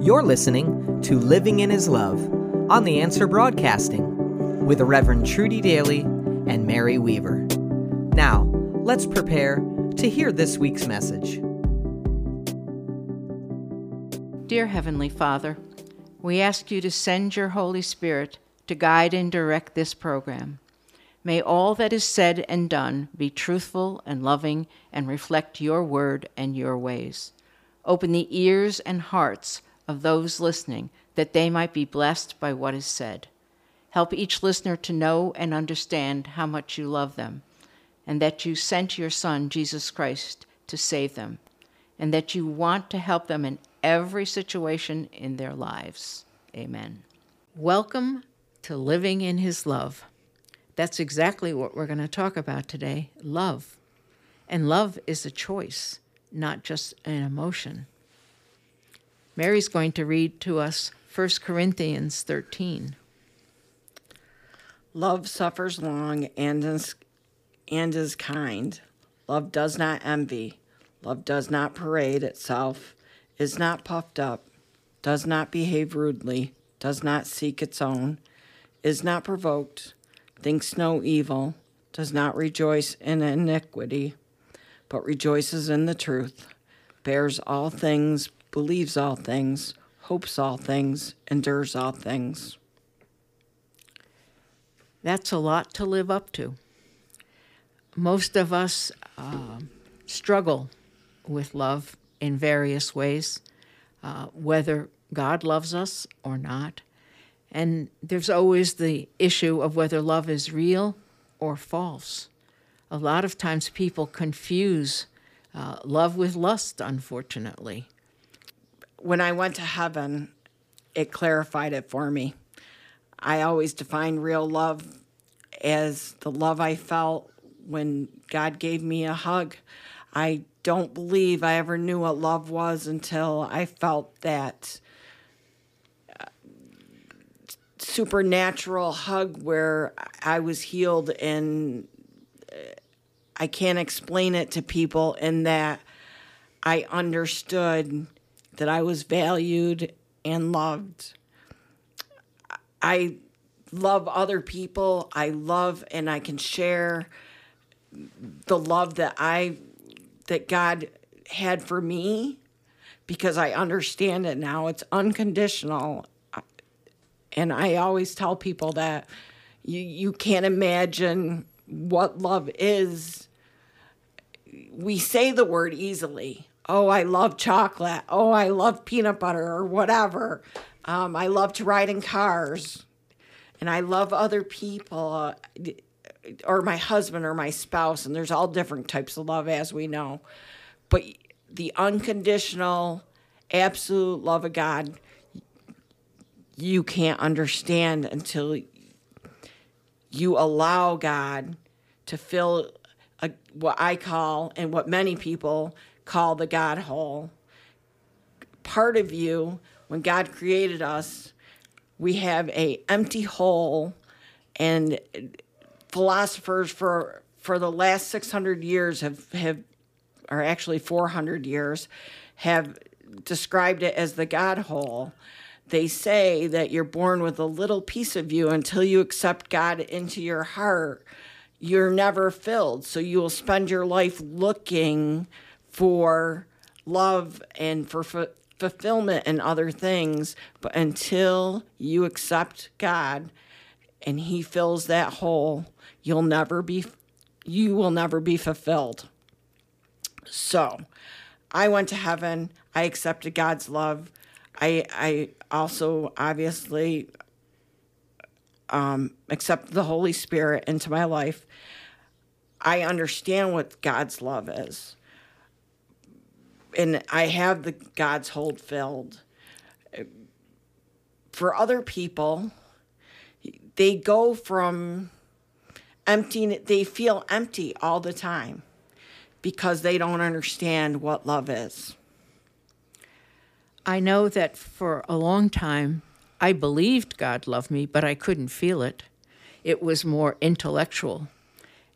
You're listening to Living in His Love on The Answer Broadcasting with Reverend Trudy Daly and Mary Weaver. Now, let's prepare to hear this week's message. Dear Heavenly Father, we ask you to send your Holy Spirit to guide and direct this program. May all that is said and done be truthful and loving and reflect your word and your ways. Open the ears and hearts of those listening that they might be blessed by what is said. Help each listener to know and understand how much you love them, and that you sent your Son, Jesus Christ, to save them, and that you want to help them in every situation in their lives. Amen. Welcome to Living in His Love. That's exactly what we're going to talk about today love. And love is a choice, not just an emotion. Mary's going to read to us 1 Corinthians 13. Love suffers long and is, and is kind. Love does not envy. Love does not parade itself, is not puffed up, does not behave rudely, does not seek its own, is not provoked. Thinks no evil, does not rejoice in iniquity, but rejoices in the truth, bears all things, believes all things, hopes all things, endures all things. That's a lot to live up to. Most of us uh, struggle with love in various ways, uh, whether God loves us or not. And there's always the issue of whether love is real or false. A lot of times people confuse uh, love with lust, unfortunately. When I went to heaven, it clarified it for me. I always define real love as the love I felt when God gave me a hug. I don't believe I ever knew what love was until I felt that supernatural hug where I was healed and uh, I can't explain it to people in that I understood that I was valued and loved. I love other people. I love and I can share the love that I that God had for me because I understand it now. It's unconditional and I always tell people that you, you can't imagine what love is. We say the word easily. Oh, I love chocolate. Oh, I love peanut butter or whatever. Um, I love to ride in cars. And I love other people uh, or my husband or my spouse. And there's all different types of love, as we know. But the unconditional, absolute love of God you can't understand until you allow God to fill a, what I call and what many people call the God hole. Part of you, when God created us, we have a empty hole, and philosophers for for the last 600 years have have, or actually 400 years, have described it as the God hole they say that you're born with a little piece of you until you accept God into your heart. You're never filled. So you will spend your life looking for love and for fulfillment and other things. But until you accept God and He fills that hole, you'll never be, you will never be fulfilled. So I went to heaven. I accepted God's love. I I also obviously um, accept the Holy Spirit into my life. I understand what God's love is, and I have the God's hole filled. Uh, for other people, they go from empty. They feel empty all the time because they don't understand what love is. I know that for a long time, I believed God loved me, but I couldn't feel it. It was more intellectual.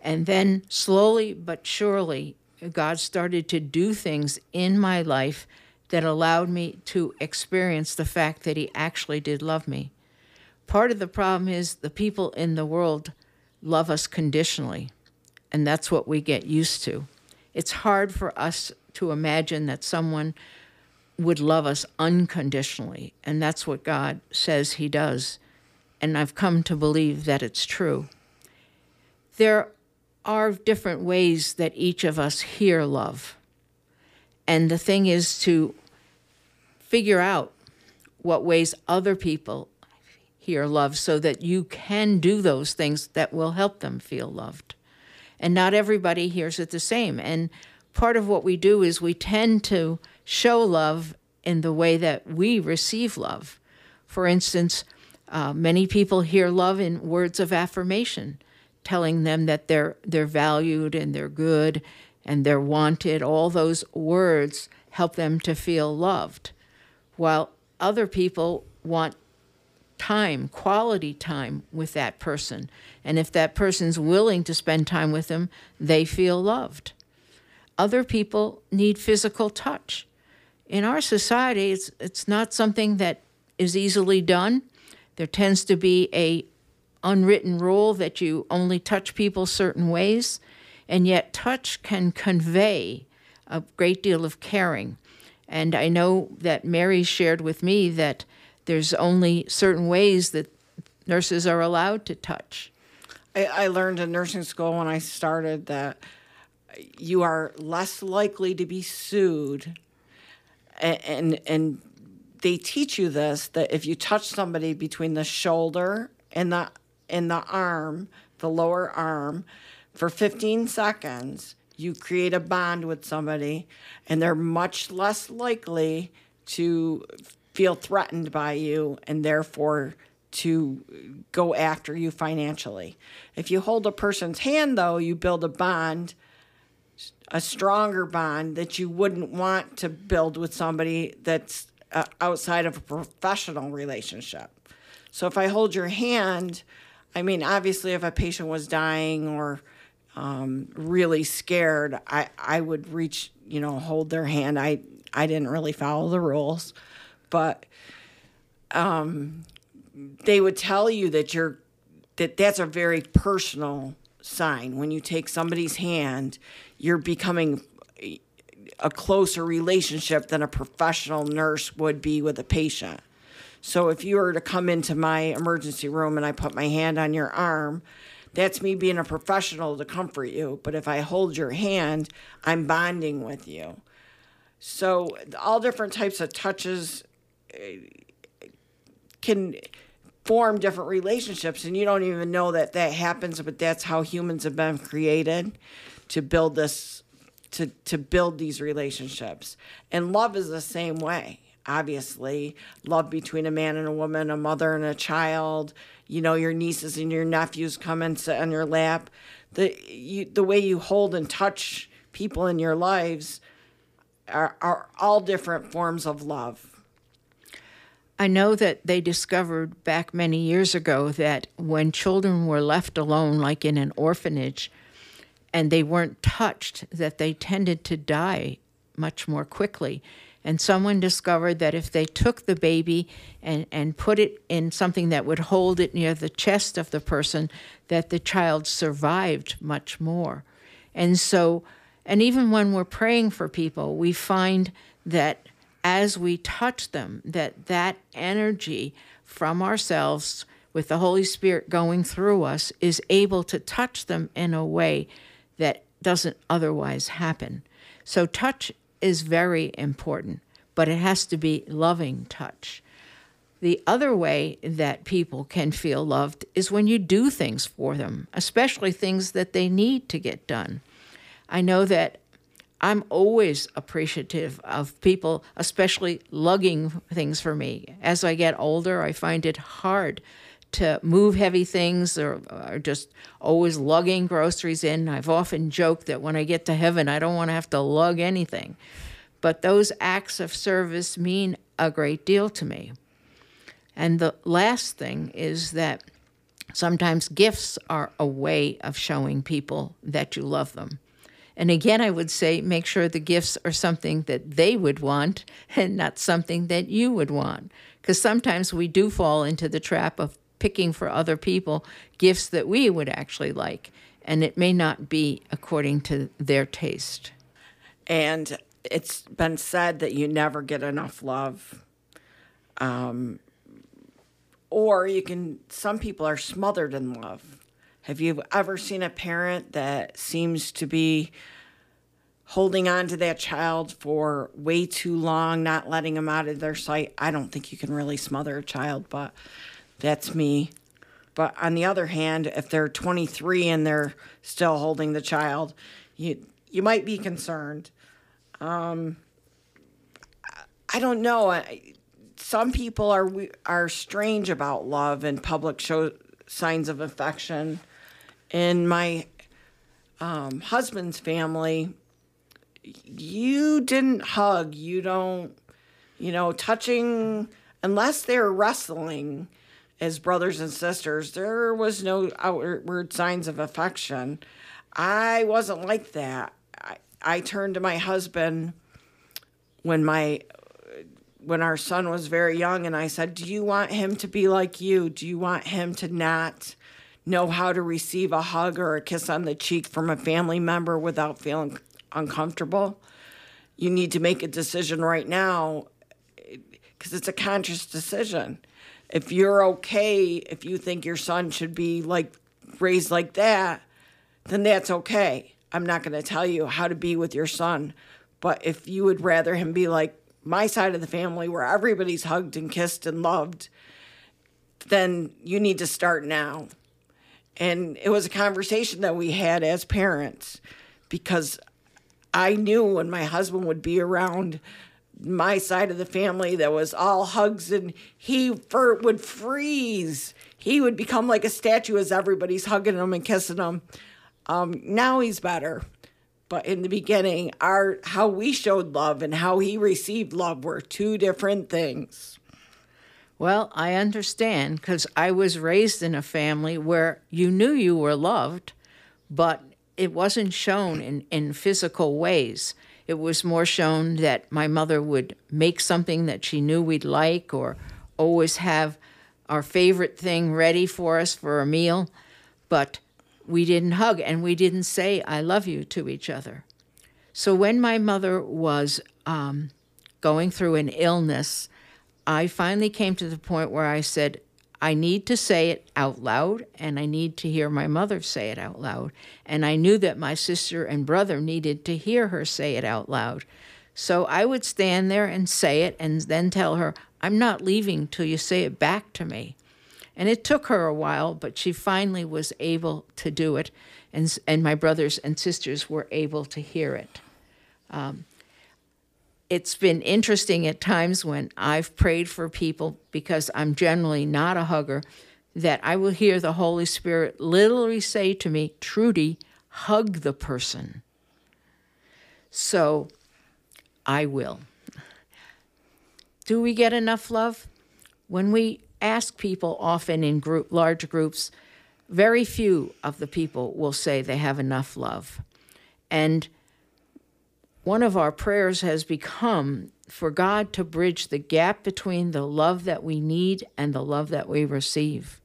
And then, slowly but surely, God started to do things in my life that allowed me to experience the fact that He actually did love me. Part of the problem is the people in the world love us conditionally, and that's what we get used to. It's hard for us to imagine that someone would love us unconditionally, and that's what God says He does. And I've come to believe that it's true. There are different ways that each of us hear love. And the thing is to figure out what ways other people hear love so that you can do those things that will help them feel loved. And not everybody hears it the same. And part of what we do is we tend to show love in the way that we receive love. For instance, uh, many people hear love in words of affirmation, telling them that they're they're valued and they're good and they're wanted. All those words help them to feel loved, while other people want time, quality time with that person. And if that person's willing to spend time with them, they feel loved. Other people need physical touch. In our society, it's, it's not something that is easily done. There tends to be a unwritten rule that you only touch people certain ways, and yet touch can convey a great deal of caring. And I know that Mary shared with me that there's only certain ways that nurses are allowed to touch. I, I learned in nursing school when I started that you are less likely to be sued and, and and they teach you this that if you touch somebody between the shoulder and the and the arm, the lower arm, for 15 seconds, you create a bond with somebody, and they're much less likely to feel threatened by you and therefore to go after you financially. If you hold a person's hand, though, you build a bond, a stronger bond that you wouldn't want to build with somebody that's uh, outside of a professional relationship. So if I hold your hand, I mean, obviously, if a patient was dying or um, really scared, I, I would reach, you know, hold their hand. I, I didn't really follow the rules, but um, they would tell you that you're that that's a very personal sign when you take somebody's hand you're becoming a closer relationship than a professional nurse would be with a patient. So if you were to come into my emergency room and I put my hand on your arm, that's me being a professional to comfort you. But if I hold your hand, I'm bonding with you. So all different types of touches eh, can form different relationships and you don't even know that that happens but that's how humans have been created to build this to to build these relationships. And love is the same way. Obviously, love between a man and a woman, a mother and a child, you know, your nieces and your nephews come and sit on your lap. The you, the way you hold and touch people in your lives are, are all different forms of love. I know that they discovered back many years ago that when children were left alone, like in an orphanage, and they weren't touched, that they tended to die much more quickly. And someone discovered that if they took the baby and, and put it in something that would hold it near the chest of the person, that the child survived much more. And so, and even when we're praying for people, we find that as we touch them, that that energy from ourselves with the Holy Spirit going through us is able to touch them in a way that doesn't otherwise happen. So, touch is very important, but it has to be loving touch. The other way that people can feel loved is when you do things for them, especially things that they need to get done. I know that I'm always appreciative of people, especially lugging things for me. As I get older, I find it hard to move heavy things or, or, just always lugging groceries in. I've often joked that when I get to heaven, I don't want to have to lug anything. But those acts of service mean a great deal to me. And the last thing is that sometimes gifts are a way of showing people that you love them. And again, I would say make sure the gifts are something that they would want and not something that you would want. Because sometimes we do fall into the trap of picking for other people gifts that we would actually like, and it may not be according to their taste. And it's been said that you never get enough love. Um, or you can, some people are smothered in love. Have you ever seen a parent that seems to be holding on to that child for way too long, not letting them out of their sight? I don't think you can really smother a child, but that's me. But on the other hand, if they're 23 and they're still holding the child, you you might be concerned. Um, I don't know. I, some people are are strange about love and public show signs of affection. In my um, husband's family, you didn't hug. You don't, you know, touching unless they're wrestling as brothers and sisters. There was no outward signs of affection. I wasn't like that. I, I turned to my husband when my when our son was very young and I said, "Do you want him to be like you? Do you want him to not know how to receive a hug or a kiss on the cheek from a family member without feeling uncomfortable? You need to make a decision right now because it's a conscious decision. If you're okay, if you think your son should be like raised like that, then that's okay. I'm not going to tell you how to be with your son, but if you would rather him be like my side of the family where everybody's hugged and kissed and loved, then you need to start now. And it was a conversation that we had as parents because I knew when my husband would be around my side of the family that was all hugs and he for, would freeze. He would become like a statue as everybody's hugging him and kissing him. Um, now he's better but in the beginning our how we showed love and how he received love were two different things well i understand because i was raised in a family where you knew you were loved but it wasn't shown in, in physical ways it was more shown that my mother would make something that she knew we'd like or always have our favorite thing ready for us for a meal but we didn't hug and we didn't say, I love you to each other. So when my mother was um, going through an illness, I finally came to the point where I said, I need to say it out loud and I need to hear my mother say it out loud. And I knew that my sister and brother needed to hear her say it out loud. So I would stand there and say it and then tell her, I'm not leaving till you say it back to me. And it took her a while, but she finally was able to do it, and, and my brothers and sisters were able to hear it. Um, it's been interesting at times when I've prayed for people because I'm generally not a hugger that I will hear the Holy Spirit literally say to me, Trudy, hug the person. So I will. Do we get enough love? When we ask people often in group, large groups, very few of the people will say they have enough love. And one of our prayers has become for God to bridge the gap between the love that we need and the love that we receive.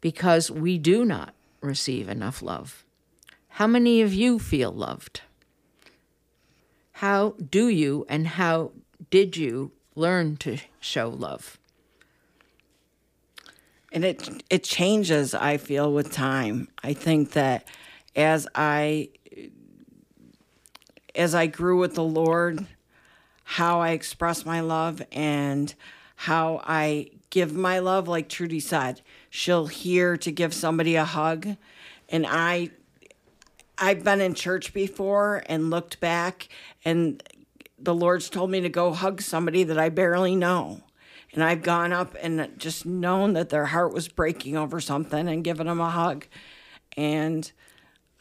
Because we do not receive enough love. How many of you feel loved? How do you and how did you learn to show love? and it it changes i feel with time i think that as i as i grew with the lord how i express my love and how i give my love like trudy said she'll hear to give somebody a hug and i i've been in church before and looked back and the lord's told me to go hug somebody that i barely know and I've gone up and just known that their heart was breaking over something and given them a hug. And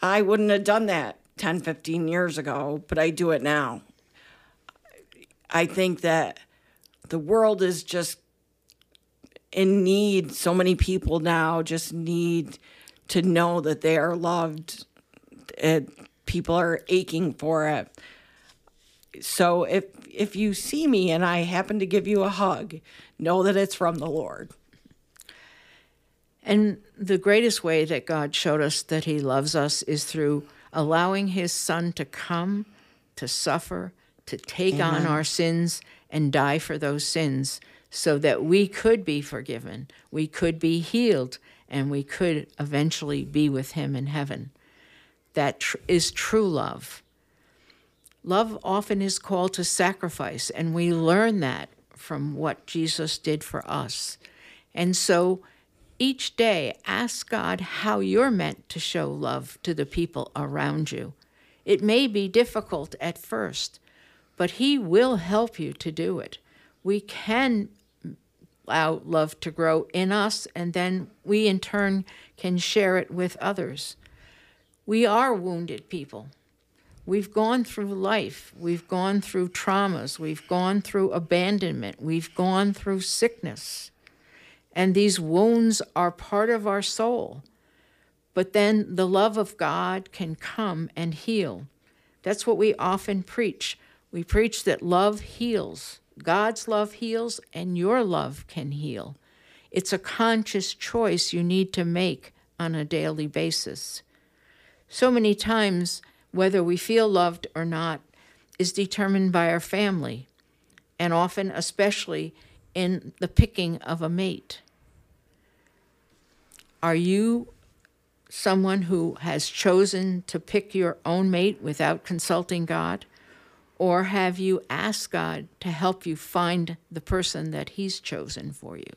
I wouldn't have done that 10, 15 years ago, but I do it now. I think that the world is just in need. So many people now just need to know that they are loved. It, people are aching for it. So if if you see me and I happen to give you a hug, know that it's from the Lord. And the greatest way that God showed us that He loves us is through allowing His Son to come, to suffer, to take Amen. on our sins and die for those sins so that we could be forgiven, we could be healed, and we could eventually be with Him in heaven. That tr- is true love. Love often is called to sacrifice, and we learn that from what Jesus did for us. And so each day, ask God how you're meant to show love to the people around you. It may be difficult at first, but He will help you to do it. We can allow love to grow in us, and then we in turn can share it with others. We are wounded people. We've gone through life. We've gone through traumas. We've gone through abandonment. We've gone through sickness. And these wounds are part of our soul. But then the love of God can come and heal. That's what we often preach. We preach that love heals. God's love heals, and your love can heal. It's a conscious choice you need to make on a daily basis. So many times, whether we feel loved or not is determined by our family, and often, especially, in the picking of a mate. Are you someone who has chosen to pick your own mate without consulting God? Or have you asked God to help you find the person that He's chosen for you?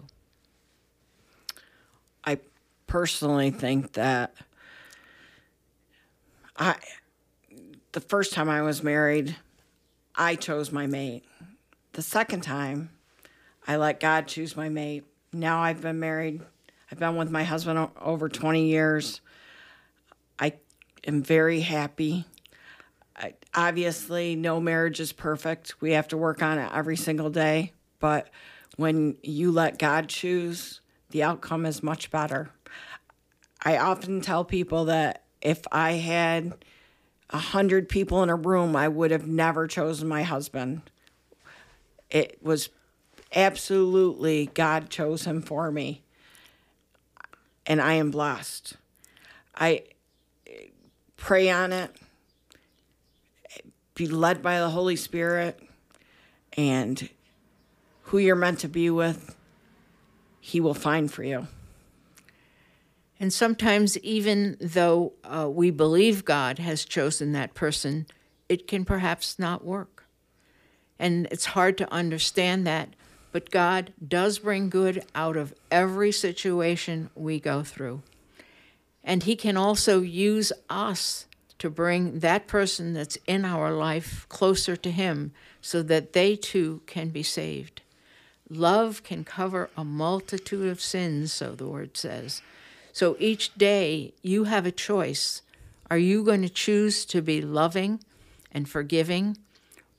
I personally think that I the first time I was married, I chose my mate. The second time, I let God choose my mate. Now I've been married. I've been with my husband over 20 years. I am very happy. I, obviously, no marriage is perfect. We have to work on it every single day. But when you let God choose, the outcome is much better. I often tell people that if I had a hundred people in a room, I would have never chosen my husband. It was absolutely God chose him for me. And I am blessed. I pray on it, be led by the Holy Spirit, and who you're meant to be with, He will find for you. And sometimes, even though uh, we believe God has chosen that person, it can perhaps not work. And it's hard to understand that, but God does bring good out of every situation we go through. And He can also use us to bring that person that's in our life closer to Him so that they too can be saved. Love can cover a multitude of sins, so the word says. So each day you have a choice. Are you going to choose to be loving and forgiving,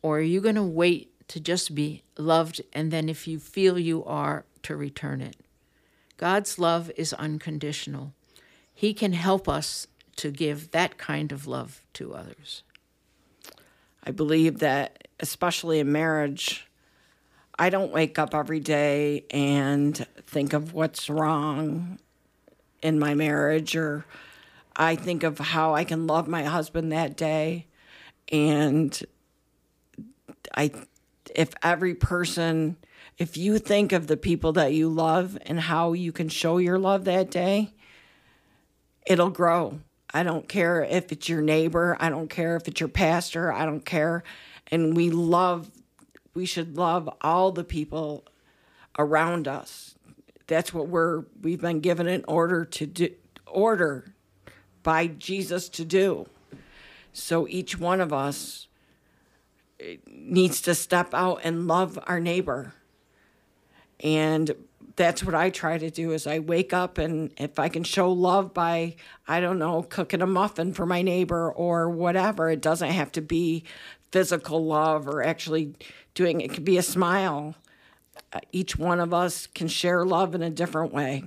or are you going to wait to just be loved and then, if you feel you are, to return it? God's love is unconditional. He can help us to give that kind of love to others. I believe that, especially in marriage, I don't wake up every day and think of what's wrong in my marriage or I think of how I can love my husband that day and I if every person if you think of the people that you love and how you can show your love that day it'll grow. I don't care if it's your neighbor, I don't care if it's your pastor, I don't care and we love we should love all the people around us that's what we're we've been given an order to do order by Jesus to do. So each one of us needs to step out and love our neighbor. And that's what I try to do is I wake up and if I can show love by I don't know cooking a muffin for my neighbor or whatever it doesn't have to be physical love or actually doing it could be a smile uh, each one of us can share love in a different way.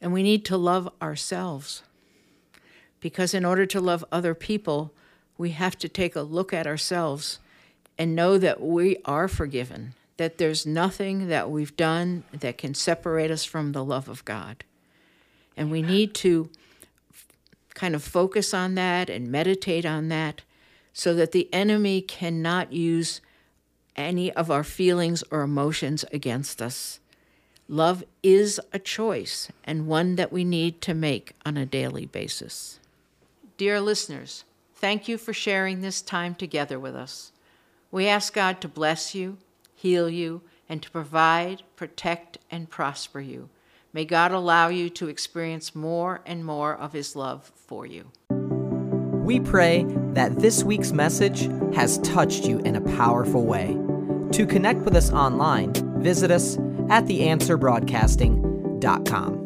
And we need to love ourselves Because in order to love other people, we have to take a look at ourselves and know that we are forgiven, that there's nothing that we've done that can separate us from the love of God. And we need to kind of focus on that and meditate on that so that the enemy cannot use any of our feelings or emotions against us. Love is a choice and one that we need to make on a daily basis. Dear listeners, thank you for sharing this time together with us. We ask God to bless you, heal you, and to provide, protect, and prosper you. May God allow you to experience more and more of His love for you. We pray that this week's message has touched you in a powerful way. To connect with us online, visit us at theanswerbroadcasting.com.